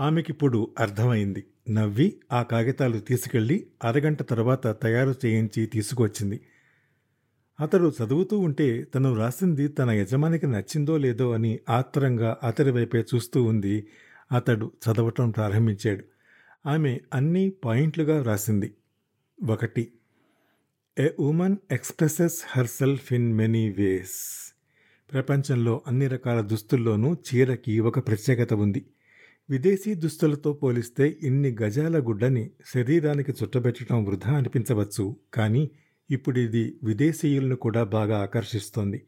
ఆమెకిప్పుడు అర్థమైంది. నవ్వి ఆ కాగితాలు తీసుకెళ్ళి అరగంట తర్వాత తయారు చేయించి తీసుకువచ్చింది అతడు చదువుతూ ఉంటే తను రాసింది తన యజమానికి నచ్చిందో లేదో అని ఆత్రంగా అతడి వైపే చూస్తూ ఉంది. అతడు చదవటం ప్రారంభించాడు. ఆమె అన్ని పాయింట్లుగా వ్రాసింది ఒకటి a woman expresses herself in many ways. ప్రపంచంలో అన్ని రకాల దుస్తుల్లోనూ చీరకి ఒక ప్రత్యేకత ఉంది. విదేశీ దుస్తులతో పోలిస్తే ఇన్ని గజాల గుడ్డని శరీరానికి చుట్టబెట్టడం వృధా అనిపించవచ్చు. కానీ ఇప్పుడు ఇది విదేశీయులను కూడా బాగా ఆకర్షిస్తోంది.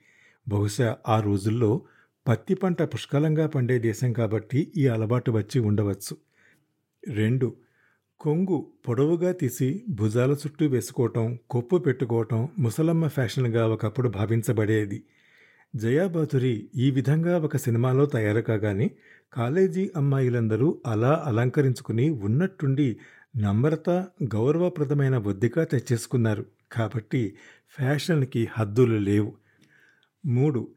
బహుశా ఆ రోజుల్లో పత్తి పంట పుష్కలంగా పండే దేశం కాబట్టి ఈ అలవాటు వచ్చి ఉండవచ్చు. రెండు కొంగు పొడవుగా తీసి భుజాల చుట్టూ వేసుకోవటం కొప్పు పెట్టుకోవటం ముసలమ్మ ఫ్యాషన్గా ఒకప్పుడు భావించబడేది. జయాబాతురి ఈ విధంగా ఒక సినిమాలో తయారు కాగానే కాలేజీ అమ్మాయిలందరూ అలా అలంకరించుకుని ఉన్నట్టుండి నమ్రత గౌరవప్రదమైన బొద్దిగా తెచ్చేసుకున్నారు. కాబట్టి ఫ్యాషన్కి హద్దులు లేవు. మూడు.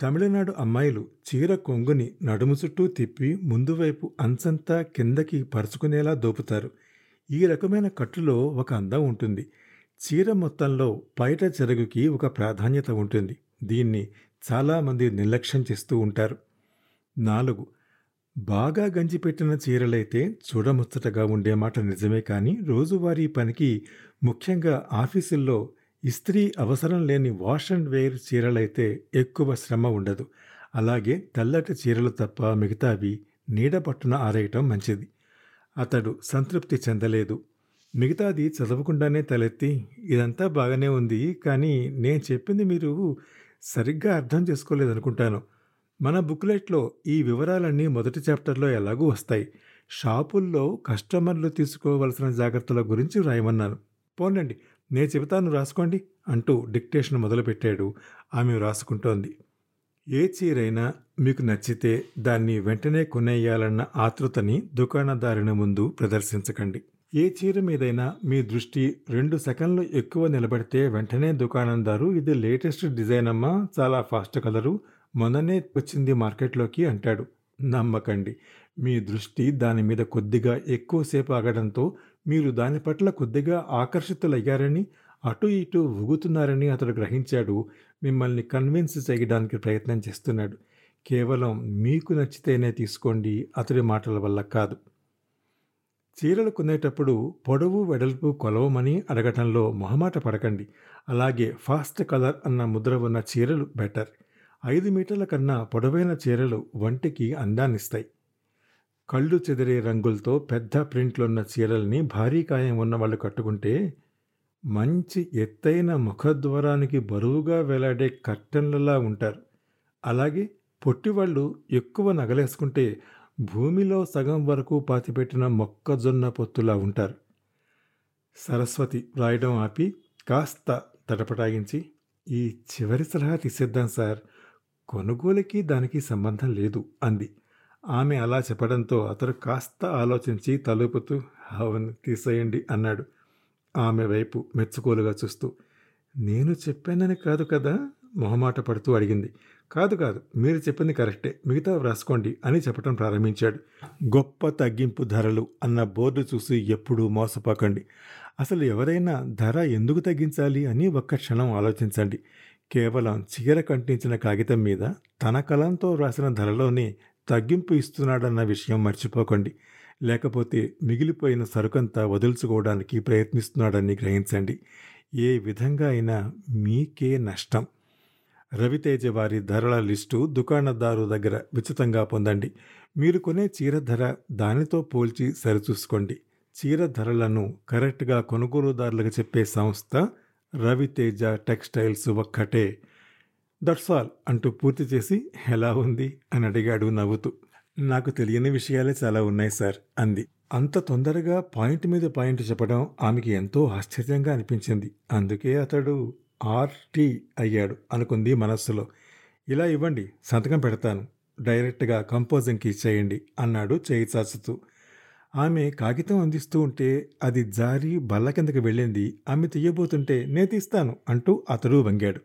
తమిళనాడు అమ్మాయిలు చీర కొంగుని నడుము చుట్టూ తిప్పి ముందువైపు అంచంతా కిందకి పరుచుకునేలా దోపుతారు. ఈ రకమైన కట్టులో ఒక అందం ఉంటుంది. చీర మొత్తంలో పైట చెరుగుకి ఒక ప్రాధాన్యత ఉంటుంది. దీన్ని చాలామంది నిర్లక్ష్యం చేస్తూ ఉంటారు. నాలుగు. బాగా గంజిపెట్టిన చీరలైతే చూడముచ్చటగా ఉండే మాట నిజమే కానీ రోజువారీ పనికి ముఖ్యంగా ఆఫీసుల్లో ఇస్త్రీ అవసరం లేని వాష్ అండ్ వేర్ చీరలైతే ఎక్కువ శ్రమ ఉండదు. అలాగే తెల్లటి చీరలు తప్ప మిగతావి నీడ పట్టున ఆరేయటం మంచిది. అతడు సంతృప్తి చెందలేదు. మిగతాది చదవకుండానే తలెత్తి ఇదంతా బాగానే ఉంది కానీ నేను చెప్పింది మీరు సరిగ్గా అర్థం చేసుకోలేదనుకుంటాను. మన బుక్లెట్లో ఈ వివరాలన్నీ మొదటి చాప్టర్లో ఎలాగూ వస్తాయి. షాపుల్లో కస్టమర్లు తీసుకోవలసిన జాగ్రత్తల గురించి రాయమన్నాను పోనండి నేను చెబుతాను రాసుకోండి అంటూ డిక్టేషన్ మొదలుపెట్టాడు. ఆమె రాసుకుంటోంది ఏ చీరైనా మీకు నచ్చితే దాన్ని వెంటనే కొనేయాలన్న ఆతృతని దుకాణదారుని ముందు ప్రదర్శించకండి. ఏ చీర మీదైనా మీ దృష్టి రెండు సెకండ్లు ఎక్కువ నిలబడితే వెంటనే దుకాణందారు ఇది లేటెస్ట్ డిజైన్ అమ్మా చాలా ఫాస్ట్ కలరు మొన్ననే వచ్చింది మార్కెట్లోకి అంటాడు. నమ్మకండి మీ దృష్టి దాని మీద కొద్దిగా ఎక్కువసేపు ఆగడంతో మీరు దాని పట్ల కొద్దిగా ఆకర్షితులయ్యారని అటు ఇటు ఊగుతున్నారని అతడు గ్రహించాడు. మిమ్మల్ని కన్విన్స్ చేయడానికి ప్రయత్నం చేస్తున్నాడు. కేవలం మీకు నచ్చితేనే తీసుకోండి అతడి మాటల వల్ల కాదు. చీరలు కొనేటప్పుడు పొడవు వెడల్పు కొలవమని అడగటంలో మొహమాట పడకండి. అలాగే ఫాస్ట్ కలర్ అన్న ముద్ర ఉన్న చీరలు బెటర్. ఐదు మీటర్ల కన్నా పొడవైన చీరలు వంటికి అందాన్నిస్తాయి. కళ్ళు చెదిరే రంగులతో పెద్ద ప్రింట్లున్న చీరల్ని భారీ కాయం ఉన్న వాళ్ళు కట్టుకుంటే మంచి ఎత్తైన ముఖద్వారానికి బరువుగా వేలాడే కర్టన్లలా ఉంటారు. అలాగే పొట్టివాళ్ళు ఎక్కువ నగలేసుకుంటే భూమిలో సగం వరకు పాతిపెట్టిన మొక్కజొన్న పొత్తులా ఉంటారు. సరస్వతి రాయడం ఆపి కాస్త తటపటాయించి ఈ చివరి సలహా తీసేద్దాం సార్. కొనుగోలుకి దానికి సంబంధం లేదు అంది. ఆమె అలా చెప్పడంతో అతడు కాస్త ఆలోచించి తలుపుతూ అవును తీసేయండి అన్నాడు. ఆమె వైపు మెచ్చుకోలుగా చూస్తూ నేను చెప్పానని కాదు కదా? మొహమాట పడుతూ అడిగింది. కాదు కాదు మీరు చెప్పింది కరెక్టే మిగతా వ్రాసుకోండి అని చెప్పడం ప్రారంభించాడు. గొప్ప తగ్గింపు ధరలు అన్న బోర్డు చూసి ఎప్పుడూ మోసపోకండి. అసలు ఎవరైనా ధర ఎందుకు తగ్గించాలి అని ఒక్క క్షణం ఆలోచించండి. కేవలం చీర కంటించిన కాగితం మీద తన కలంతో రాసిన ధరలోనే తగ్గింపు ఇస్తున్నాడన్న విషయం మర్చిపోకండి. లేకపోతే మిగిలిపోయిన సరుకంతా వదులుచుకోవడానికి ప్రయత్నిస్తున్నాడని గ్రహించండి. ఏ విధంగా అయినా మీకే నష్టం. రవితేజ వారి ధరల లిస్టు దుకాణదారు దగ్గర ఉచితంగా పొందండి. మీరు కొనే చీర ధర దానితో పోల్చి సరిచూసుకోండి. చీర ధరలను కరెక్ట్గా కొనుగోలుదారులకు చెప్పే సంస్థ రవితేజ టెక్స్టైల్స్ ఒక్కటే. దట్స్ ఆల్ అంటూ పూర్తి చేసి ఎలా ఉంది? అని అడిగాడు నవ్వుతూ. నాకు తెలియని విషయాలే చాలా ఉన్నాయి సార్ అంది. అంత తొందరగా పాయింట్ మీద పాయింట్ చెప్పడం ఆమెకి ఎంతో ఆశ్చర్యంగా అనిపించింది. అందుకే అతడు ఆర్టీ అయ్యాడు అనుకుంది మనస్సులో. ఇలా ఇవ్వండి సంతకం పెడతాను. డైరెక్ట్గా కంపోజింగ్కి ఇచ్చేయండి అన్నాడు చేయి చాచుతూ. ఆమె కాగితం అందిస్తూ ఉంటే అది జారి బల్ల కిందకి వెళ్ళింది. ఆమె తీయబోతుంటే నే తీస్తాను అంటూ అతడు వంగాడు.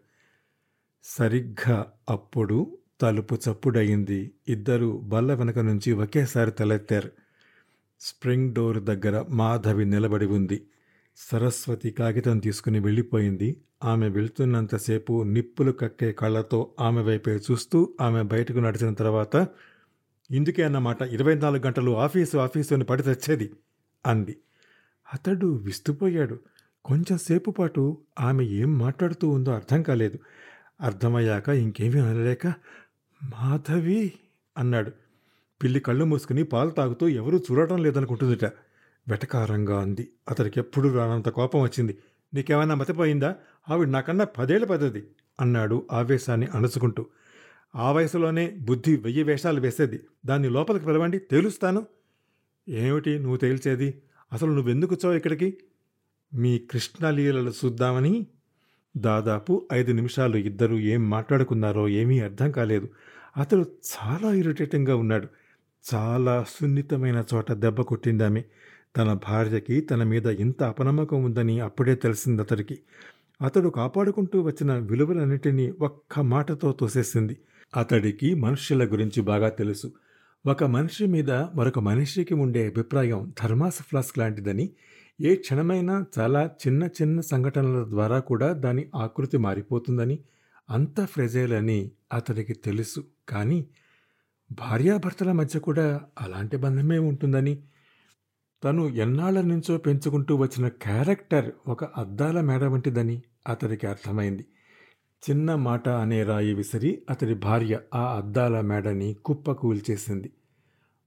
సరిగ్గా అప్పుడు తలుపు చప్పుడయింది. ఇద్దరు బల్ల వెనక నుంచి ఒకేసారి తలెత్తారు. స్ప్రింగ్ డోర్ దగ్గర మాధవి నిలబడి ఉంది. సరస్వతి కాగితం తీసుకుని వెళ్ళిపోయింది. ఆమె వెళ్తున్నంతసేపు నిప్పులు కక్కే కళ్ళతో ఆమె వైపే చూస్తూ ఆమె బయటకు నడిచిన తర్వాత ఇందుకే అన్నమాట ఇరవై నాలుగు గంటలు ఆఫీసు ఆఫీసు అని పడి తెచ్చేది అంది. అతడు విస్తుపోయాడు. కొంచెంసేపు పాటు ఆమె ఏం మాట్లాడుతూ ఉందో అర్థం కాలేదు. అర్థమయ్యాక ఇంకేమీ అనలేక మాధవి అన్నాడు. పిల్లి కళ్ళు మూసుకుని పాలు తాగుతూ ఎవరూ చూడటం లేదనుకుంటుందిట. వెటకారంగా అంది. అతడికి ఎప్పుడు రానంత కోపం వచ్చింది. నీకేమైనా మతిపోయిందా? ఆవిడ నాకన్నా పదేళ్ళ పెద్దది అన్నాడు ఆవేశాన్ని అణుచుకుంటూ. ఆ వయసులోనే బుద్ధి వెయ్యి వేషాలు వేసేది. దాన్ని లోపలికి పిలవండి తేలుస్తాను. ఏమిటి నువ్వు తేల్చేది? అసలు నువ్వెందుకు వచ్చావు ఇక్కడికి? మీ కృష్ణలీలలు చూద్దామని? దాదాపు ఐదు నిమిషాలు ఇద్దరు ఏం మాట్లాడుకున్నారో ఏమీ అర్థం కాలేదు. అతడు చాలా ఇరిటేటింగ్గా ఉన్నాడు. చాలా సున్నితమైన చోట దెబ్బ కొట్టిందామె. తన భార్యకి తన మీద ఇంత అపనమ్మకం ఉందని అప్పుడే తెలిసింది అతడికి. అతడు కాపాడుకుంటూ వచ్చిన విలువలన్నిటినీ ఒక్క మాటతో తోసేసింది. అతడికి మనుష్యుల గురించి బాగా తెలుసు. ఒక మనిషి మీద మరొక మనిషికి ఉండే అభిప్రాయం థర్మాస్ ఫ్లాస్క్ లాంటిదని ఏ క్షణమైనా చాలా చిన్న చిన్న సంఘటనల ద్వారా కూడా దాని ఆకృతి మారిపోతుందని అంత ఫ్రెజైల్ అని అతడికి తెలుసు. కానీ భార్యాభర్తల మధ్య కూడా అలాంటి బంధమే ఉంటుందని తను ఎన్నాళ్ళ నుంచో పెంచుకుంటూ వచ్చిన క్యారెక్టర్ ఒక అద్దాల మేడ వంటిదని అతడికి అర్థమైంది. చిన్న మాట అనే రాయి విసిరి అతడి భార్య ఆ అద్దాల మేడని కుప్ప కూల్చేసింది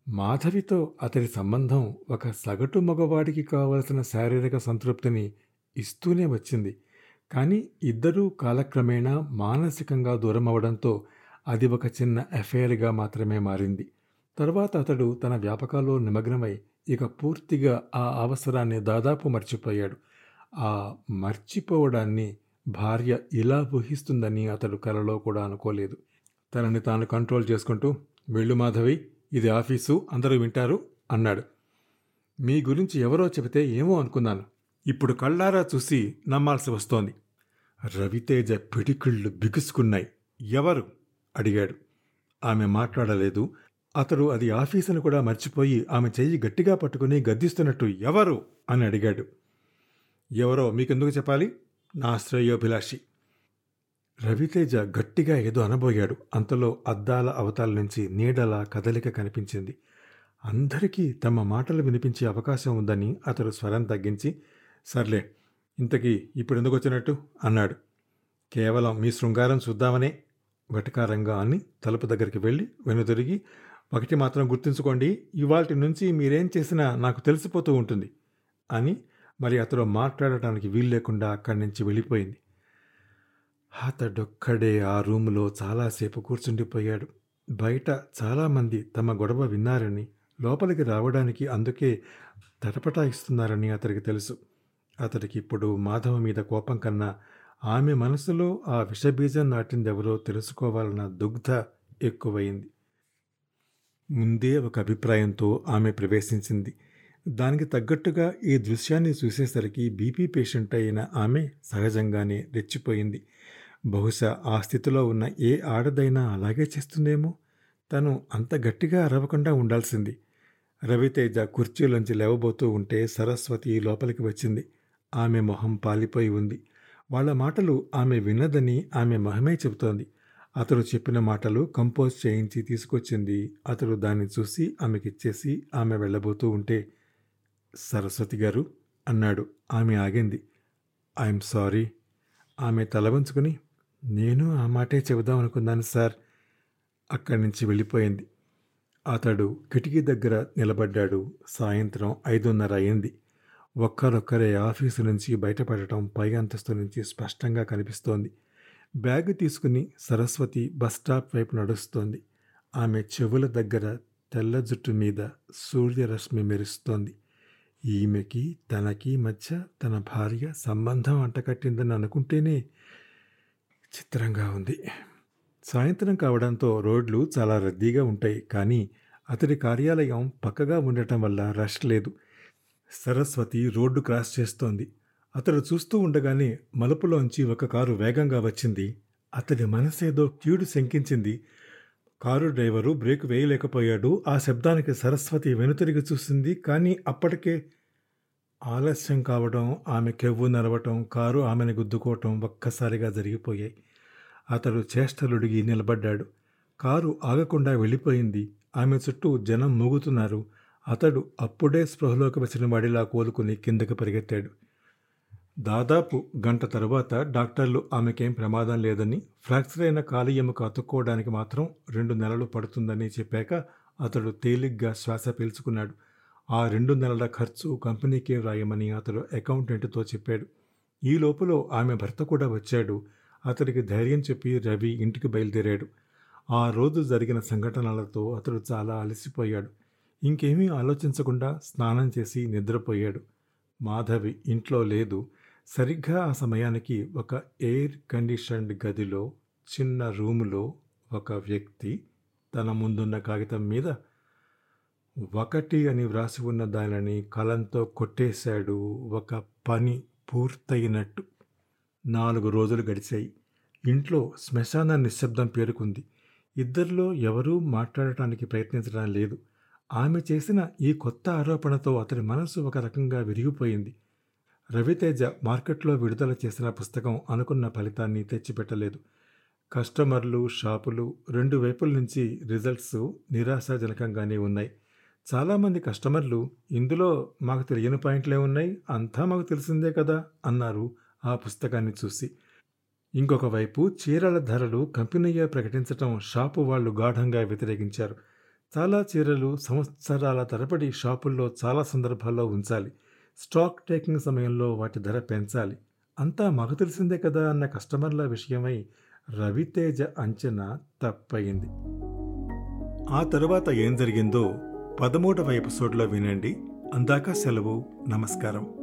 మాధవితో అతడి సంబంధం ఒక సగటు మగవాడికి కావలసిన శారీరక సంతృప్తిని ఇస్తూనే వచ్చింది. కానీ ఇద్దరూ కాలక్రమేణా మానసికంగా దూరం అవడంతో అది ఒక చిన్న అఫైర్గా మాత్రమే మారింది. తర్వాత అతడు తన వ్యాపకాల్లో నిమగ్నమై ఇక పూర్తిగా ఆ అవసరాన్ని దాదాపు మర్చిపోయాడు. ఆ మర్చిపోవడాన్ని భార్య ఇలా ఊహిస్తుందని అతడు కలలో కూడా అనుకోలేదు. తనని తాను కంట్రోల్ చేసుకుంటూ వెళ్ళు మాధవి ఇది ఆఫీసు అందరూ వింటారు అన్నాడు. మీ గురించి ఎవరో చెబితే ఏమో అనుకున్నాను. ఇప్పుడు కళ్ళారా చూసి నమ్మాల్సి వస్తోంది. రవితేజ పిడికిళ్ళు బిగుసుకున్నాయి. ఎవరు? అడిగాడు. ఆమె మాట్లాడలేదు. అతడు అది ఆఫీసును కూడా మర్చిపోయి ఆమె చెయ్యి గట్టిగా పట్టుకుని గద్దిస్తున్నట్టు ఎవరు? అని అడిగాడు. ఎవరో మీకెందుకు చెప్పాలి? నా శ్రేయోభిలాషి. రవితేజ గట్టిగా ఏదో అనబోయాడు. అంతలో అద్దాల అవతాల నుంచి నీడల కదలిక కనిపించింది. అందరికీ తమ మాటలు వినిపించే అవకాశం ఉందని అతడు స్వరం తగ్గించి సర్లే ఇంతకీ ఇప్పుడు ఎందుకు వచ్చినట్టు అన్నాడు. కేవలం మీ శృంగారం చూద్దామనే వెటకారంగా అని తలుపు దగ్గరికి వెళ్ళి వెనుదిరిగి ఒకటి మాత్రం గుర్తుంచుకోండి ఇవాటి నుంచి మీరేం చేసినా నాకు తెలిసిపోతూ ఉంటుంది అని మరి అతడు మాట్లాడటానికి వీలు లేకుండా అక్కడి నుంచి వెళ్ళిపోయింది. అతడొక్కడే ఆ రూములో చాలాసేపు కూర్చుండిపోయాడు. బయట చాలామంది తమ గొడవ విన్నారని లోపలికి రావడానికి అందుకే తటపటాయిస్తున్నారని అతడికి తెలుసు. అతడికి ఇప్పుడు మాధవ మీద కోపం కన్నా ఆమె మనసులో ఆ విషబీజం నాటిందెవరో తెలుసుకోవాలన్న దుగ్ధ ఎక్కువైంది. ముందే ఒక అభిప్రాయంతో ఆమె ప్రవేశించింది. దానికి తగ్గట్టుగా ఈ దృశ్యాన్ని చూసేసరికి బీపీ పేషెంట్ అయిన ఆమె సహజంగానే రెచ్చిపోయింది. బహుశా ఆ స్థితిలో ఉన్న ఏ ఆడదైనా అలాగే చేస్తుందేమో? తను అంత గట్టిగా అరవకుండా ఉండాల్సింది. రవితేజ కుర్చీలోంచి లేవబోతూ ఉంటే సరస్వతి లోపలికి వచ్చింది. ఆమె మొహం పాలిపోయి ఉంది. వాళ్ళ మాటలు ఆమె విన్నదని ఆమె మొహమే చెబుతోంది. అతడు చెప్పిన మాటలు కంపోజ్ చేయించి తీసుకొచ్చింది. అతడు దాన్ని చూసి ఆమెకిచ్చేసి ఆమె వెళ్ళబోతూ ఉంటే సరస్వతి గారు అన్నాడు. ఆమె ఆగింది. I'm sorry. ఆమె తల వంచుకుని నేను ఆ మాటే చెబుదాం అనుకున్నాను సార్. అక్కడి నుంచి వెళ్ళిపోయింది. అతడు కిటికీ దగ్గర నిలబడ్డాడు. సాయంత్రం ఐదున్నర అయింది. ఒక్కరొక్కరే ఆఫీసు నుంచి బయటపడటం పై అంతస్తు నుంచి స్పష్టంగా కనిపిస్తోంది. బ్యాగ్ తీసుకుని సరస్వతి బస్ స్టాప్ వైపు నడుస్తోంది. ఆమె చెవుల దగ్గర తెల్ల జుట్టు మీద సూర్యరశ్మి మెరుస్తోంది. ఈమెకి తనకి మధ్య తన భార్య సంబంధం అంటకట్టిందని అనుకుంటేనే చిత్రంగా ఉంది. సాయంత్రం కావడంతో రోడ్లు చాలా రద్దీగా ఉంటాయి. కానీ అతడి కార్యాలయం పక్కగా ఉండటం వల్ల రష్ లేదు. సరస్వతి రోడ్డు క్రాస్ చేస్తోంది. అతడు చూస్తూ ఉండగానే మలుపులోంచి ఒక కారు వేగంగా వచ్చింది. అతడి మనసేదో కీడు శంకించింది. కారు డ్రైవరు బ్రేక్ వేయలేకపోయాడు. ఆ శబ్దానికి సరస్వతి వెనుతిరిగి చూసింది. కానీ అప్పటికే ఆలస్యం కావడం ఆమె కెవ్వు నరవటం కారు ఆమెను గుద్దుకోవటం ఒక్కసారిగా జరిగిపోయాయి. అతడు చేష్టలుడిగి నిలబడ్డాడు. కారు ఆగకుండా వెళ్ళిపోయింది. ఆమె చుట్టూ జనం మూగుతున్నారు. అతడు అప్పుడే స్పృహలోకి వచ్చిన వాడిలా కోలుకుని కిందకు పరిగెత్తాడు. దాదాపు గంట తరువాత డాక్టర్లు ఆమెకేం ప్రమాదం లేదని ఫ్రాక్చర్ అయిన కాలి ఎముక అతుక్కోవడానికి మాత్రం రెండు నెలలు పడుతుందని చెప్పాక అతడు తేలిగ్గా శ్వాస పీల్చుకున్నాడు. ఆ రెండు నెలల ఖర్చు కంపెనీకే వ్రాయమని అతడు అకౌంటెంట్తో చెప్పాడు. ఈ లోపల ఆమె భర్త కూడా వచ్చాడు. అతడికి ధైర్యం చెప్పి రవి ఇంటికి బయలుదేరాడు. ఆ రోజు జరిగిన సంఘటనలతో అతడు చాలా అలసిపోయాడు. ఇంకేమీ ఆలోచించకుండా స్నానం చేసి నిద్రపోయాడు. మాధవి ఇంట్లో లేదు. సరిగ్గా ఆ సమయానికి ఒక ఎయిర్ కండిషన్డ్ గదిలో చిన్న రూములో ఒక వ్యక్తి తన ముందున్న కాగితం మీద ఒకటి అని వ్రాసి ఉన్న దానిని కలంతో కొట్టేశాడు ఒక పని పూర్తయినట్టు. నాలుగు రోజులు గడిచాయి. ఇంట్లో శ్మశాన నిశ్శబ్దం పేరుకుంది. ఇద్దరిలో ఎవరూ మాట్లాడటానికి ప్రయత్నించడం లేదు. ఆమె చేసిన ఈ కొత్త ఆరోపణతో అతని మనసు ఒక రకంగా విరిగిపోయింది. రవితేజ మార్కెట్లో విడుదల చేసిన పుస్తకం అనుకున్న ఫలితాన్ని తెచ్చిపెట్టలేదు. కస్టమర్లు షాపులు రెండు వైపుల నుంచి రిజల్ట్స్ నిరాశాజనకంగానే ఉన్నాయి. చాలామంది కస్టమర్లు ఇందులో మాకు తెలియని పాయింట్లే ఉన్నాయి అంతా మాకు తెలిసిందే కదా అన్నారు ఆ పుస్తకాన్ని చూసి. ఇంకొక వైపు చీరల ధరలు కంపెనీయే ప్రకటించటం షాపు వాళ్ళు గాఢంగా వ్యతిరేకించారు. చాలా చీరలు సంవత్సరాల తరబడి షాపుల్లో చాలా సందర్భాల్లో ఉంచాలి. స్టాక్ టేకింగ్ సమయంలో వాటి ధర పెంచాలి. అంతా మాకు తెలిసిందే కదా అన్న కస్టమర్ల విషయమై రవితేజ అంచనా తప్పయింది ఆ తర్వాత ఏం జరిగిందో పదమూడవ ఎపిసోడ్లో వినండి. అందాక సెలవు. నమస్కారం.